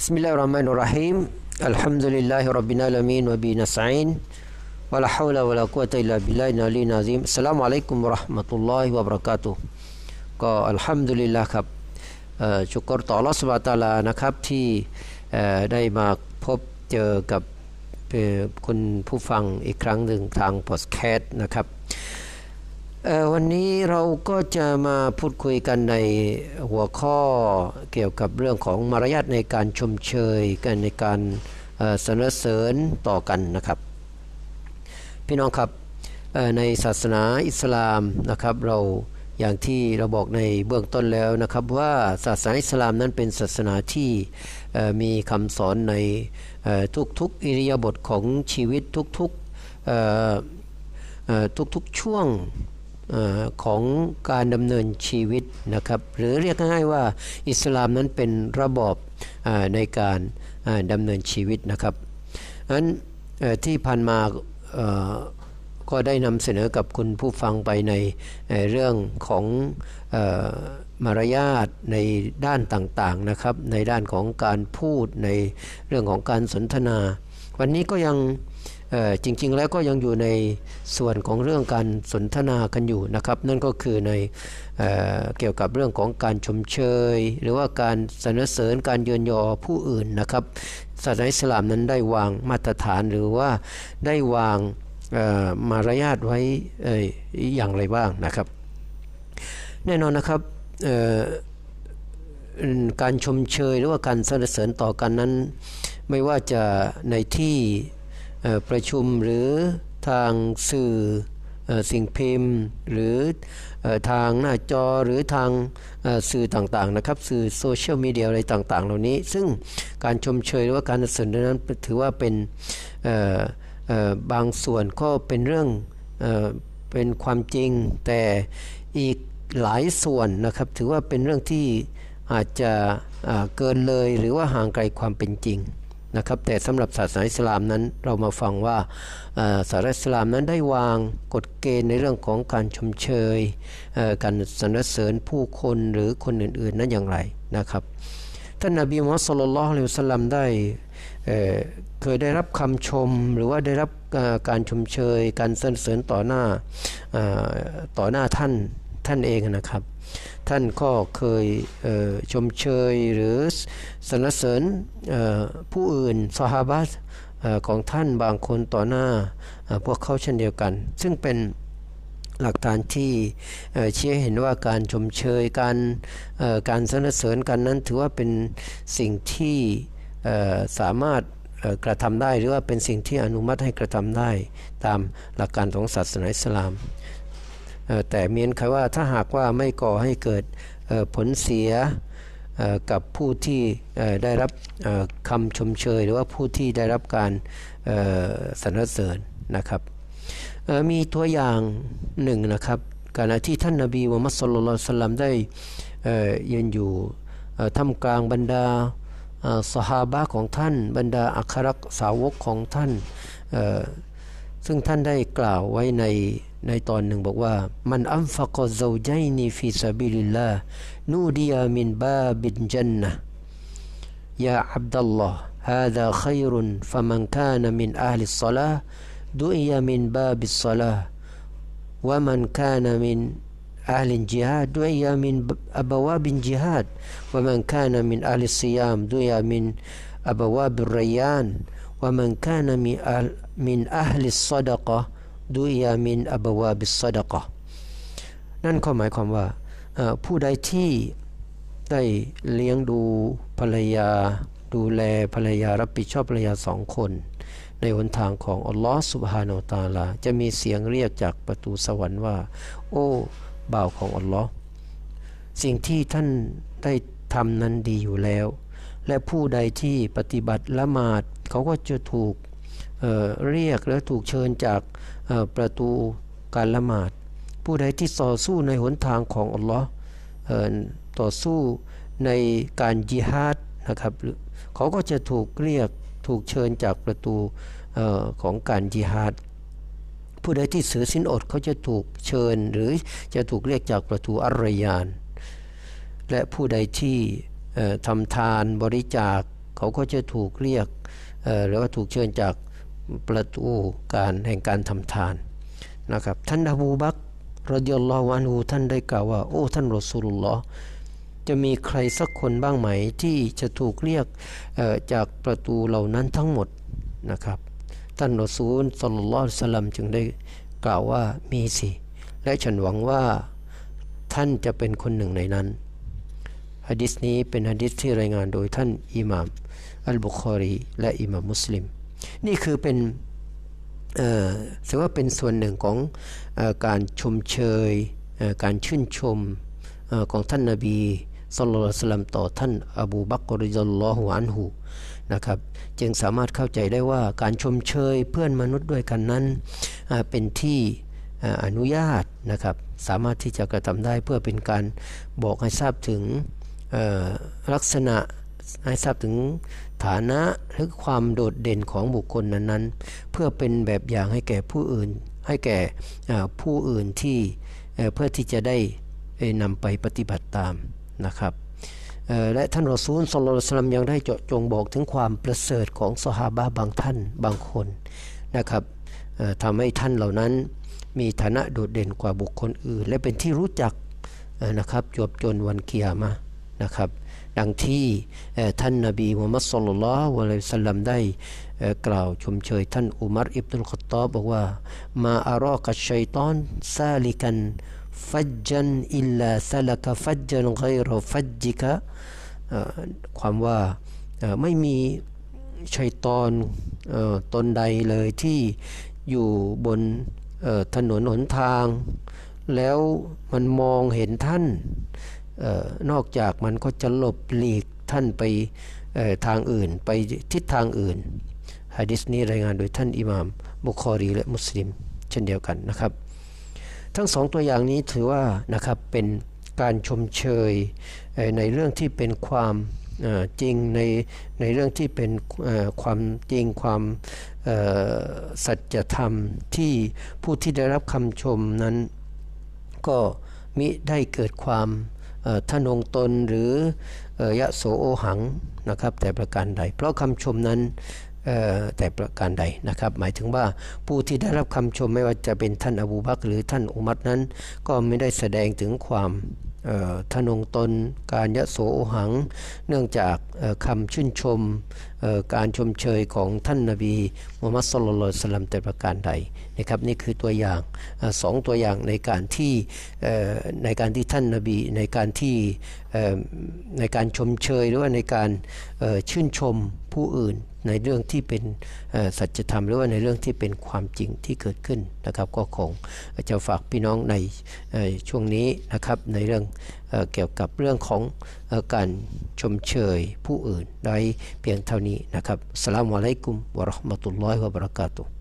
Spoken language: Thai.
بسم الله الرحمن الرحيم الحمد لله رب العالمين وبه نستعين ولا حول ولا قوة إلا بالله العلي العظيم السلام عليكم ورحمة الله وبركاته ก็อัลฮัมดุลิลละครับชุกรต่ออัลลอฮฺสุบะตาลานะครับที่ได้มาพบเจอกับคุณผู้ฟังอีกครั้งหนึ่งทางพอดแคสต์นะครับ วันนี้เราก็จะมาพูดคุยกันในหัวข้อเกี่ยวกับเรื่องของมารยาทในการชมเชยกันในการสนเสริญต่อกันนะครับ พี่น้องครับในศาสนาอิสลามนะครับ เราอย่างที่เราบอกในเบื้องต้นแล้วนะครับ ว่าศาสนาอิสลามนั้นเป็นศาสนาที่มีคำสอนในทุกๆอิริยาบถของชีวิตทุกๆทุกๆช่วง ของการดำเนินชีวิตนะครับ หรือเรียกง่ายๆว่าอิสลามนั้นเป็นระบอบในการดำเนินชีวิตนะครับนั้นที่ผ่านมาก็ได้นำเสนอกับคุณผู้ฟังไปในเรื่องของมารยาทในด้านต่างๆนะครับ ในด้านของการพูดในเรื่องของการสนทนา วันนี้ก็ยัง จริง ๆ แล้วก็ยังอยู่ในส่วนของเรื่องการสนทนากันอยู่นะครับ นั่นก็คือในเเกี่ยวกับเรื่องของการชมเชย หรือว่าการสรรเสริญการเยือนยอผู้อื่นนะครับศาสนาอิสลามนั้นได้วางมาตรฐานหรือว่าได้วางมารยาทไว้อย่างไรบ้างนะครับ แน่นอนนะครับการชมเชยหรือว่าการสรรเสริญต่อกันนั้น ไม่ว่าจะในที่ ประชุมหรือทางสื่อสิ่งพิมพ์ หรือทางหน้าจอหรือทางสื่อต่างๆนะครับ สื่อโซเชียลมีเดียอะไรต่างๆ เหล่านี้ ซึ่งการชมเชยหรือว่าการสรรเสริญนั้นถือว่าเป็นบางส่วนก็เป็นเรื่องเป็นความจริง แต่อีกหลายส่วนนะครับ ถือว่าเป็นเรื่องที่อาจจะเกินเลยหรือว่าห่างไกลความเป็นจริง นะครับแต่สำหรับศาสนาอิสลามนั้นเรามาฟังว่าศาสนาอิสลามนั้นได้วางกฎเกณฑ์ในเรื่องของการชมเชยการสรรเสริญผู้คนหรือคนอื่นๆนั้นอย่างไรนะครับท่านนบีมุฮัมมัดสุลลัลฮิวะสัลลัมได้เคยได้รับคำชมหรือว่าได้รับการชมเชย การสรรเสริญต่อหน้าต่อหน้าท่าน ท่านเองนะครับ ท่านก็เคยชมเชยหรือสรรเสริญผู้อื่นสหาบะของท่านบางคนต่อหน้าพวกเขาเช่นเดียวกัน ซึ่งเป็นหลักฐานที่เชี้เห็นว่าการชมเชยการการสรรเสริญกันนั้นถือว่าเป็นสิ่งที่สามารถกระทำได้หรือว่าเป็นสิ่งที่อนุมัติให้กระทำได้ตามหลักการของศาสนาอิสลาม แต่เมียนคว่าถ้าหากว่าไม่ก่อให้เกิดผลเสียกับผู้ที่ได้รับคำชมเชย หรือว่าผู้ที่ได้รับการสรรเสริญนะครับมีตัวอย่างหนึ่งนะครับการที่ท่านนาบีมุฮัมมัดสุลลัลสลัมได้ยืนอยู่ท่ามกลางบรรดาสหาบะของท่าน บรรดาอัครสาวกของท่าน ซึ่งท่านได้กล่าวไว้ใน ในตอนหนึ่งบอกว่ามันอัมฟักซาวจัยนีฟิซาบิลิลลาห์นูดียมินบาบินจันนะยาอับดัลลอฮ์ هذا خير فمن كان من أهل الصلاة دعي من باب الصلاة ومن كان من أهل الجهاد دعي من أبواب الجهاد ومن كان من أهل الصيام دعي من أبواب الريان ومن كان من أهل, من أهل الصدقة ดุยามินอับวาบิสซดกะนั่นก็หมายความว่าผู้ใดที่ได้เลี้ยงดูภรรยา ดูแลภรรยารับผิดชอบภรรยาสองคน ในหนทางของอัลลอฮ์สุบฮานาตาลา จะมีเสียงเรียกจากประตูสวรรค์ว่า โอ้บ่าวของอัลลอฮ์สิ่งที่ท่านได้ทำนั้นดีอยู่แล้ว และผู้ใดที่ปฏิบัติละหมาดเขาก็จะถูก เรียกและถูกเชิญจากประตูการละหมาด ผู้ใดที่ต่อสู้ในหนทางของอัลลอฮ์ต่อสู้ในการยิฮาดนะครับเขาก็จะถูกเรียกถูกเชิญจากประตูอของการยิฮาดผู้ใดที่เสือสินอดเขาจะถูกเชิญหรือจะถูกเรียกจากประตูอัรยาน และผู้ใดที่ทำทานบริจาคเขาก็จะถูกเรียกหรือว่าถูกเชิญจาก ประตูการแห่งการทำทานนะครับท่านอบูบักรดิยัลลอฮุอันูท่านได้กล่าวว่า โอ้ท่านรอสูลุลลอฮ์จะมีใครสักคนบ้างไหมที่จะถูกเรียกจากประตูเหล่านั้นทั้งหมดนะครับท่านรอซูลสลลัลลอฮุสลัมจึงได้กล่าวว่ามีสิ และฉันหวังว่าท่านจะเป็นคนหนึ่งในนั้นฮะดิษนี้เป็นฮะดิษที่รายงานโดยท่านอิหม่ามอัลบุคอรี และอิหม่ามมุสลิม นี่คือเป็นถือว่าเป็นส่วนหนึ่งของอการชมเชยการชื่นชมของท่านนาบีสุลต่านต่อท่านอบูบักรยลลอฮุอันหูนะครับจึงสามารถเข้าใจได้ว่าการชมเชยเพื่อนมนุษย์ด้วยกันนั้นเป็นที่อนุญาตนะครับสามารถที่จะกระทำได้เพื่อเป็นการบอกให้ทราบถึงลักษณะให้ทราบถึง ฐานะหรือความโดดเด่นของบุคคลนั้นๆ เพื่อเป็นแบบอย่างให้แก่ผู้อื่น ให้แก่ผู้อื่นที่เพื่อที่จะได้นำไปปฏิบัติตามนะครับและท่านรอซูลสโลสลัมยังได้เจาะจงบอกถึงความประเสริฐของสหาบะบางท่านบางคนนะครับทำให้ท่านเหล่านั้นมีฐานะโดดเด่นกว่าบุคคลอื่น และเป็นที่รู้จักนะครับจวบจนวันเกียร์มานะครับ ดังที่ท่านนาบีมุฮัมมัดสุลลัลลอฮุอะลัยสัลลัมได้กล่าวชมเชยท่านอุมัรอิบนุลขตอบบอกว่า มาอารอกัชัยตอนซาลิกันฟัจจันอิลลาซาลกฟัจจันไกรฟัจจิกะความว่าไม่มีชัยตอนตนใดเลยที่อยู่บนถนนหนทาง แล้วมันมองเห็นท่าน นอกจากมันก็จะหลบหลีกท่านไปทางอื่น ไปทิศทางอื่นฮะดิษนี้รายงานโดยท่านอิหม่ามบุคอรีและมุสลิม เช่นเดียวกันนะครับ ทั้งสองตัวอย่างนี้ถือว่านะครับเป็นการชมเชยในเรื่องที่เป็นความจริงในในเรื่องที่เป็นความจริงความสัจธรรมที่ผู้ที่ได้รับคำชมนั้น ก็มิได้เกิดความ ท่านงตนหรือยะโสโอหังนะครับแต่ประการใด เพราะคำชมนั้นแต่ประการใดนะครับ หมายถึงว่าผู้ที่ได้รับคำชมไม่ว่าจะเป็นท่านอบูบักหรือท่านอุมัตนั้น ก็ไม่ได้แสดงถึงความ ทนงตน การยะโสโอหัง เนื่องจากคำชื่นชมการชมเชยของท่านนาบีมุฮัมมัดสุลลัลสลัมแต่ประการใดนะครับนี่คือตัวอย่างสองตัวอย่างในการที่ในการที่ท่านนาบีในการที่ ในการชมเชยหรือว่าในการชื่นชมผู้อื่น ในเรื่องที่เป็นสัจธรรมหรือว่าในเรื่องที่เป็นความจริงที่เกิดขึ้นนะครับ ก็คงจะฝากพี่น้องในช่วงนี้นะครับในเรื่องเกี่ยวกับเรื่องของการชมเชยผู้อื่น ได้เพียงเท่านี้นะครับสลามอะลัยกุมวะราะห์มะตุลลอฮิวะบะเราะกาตุ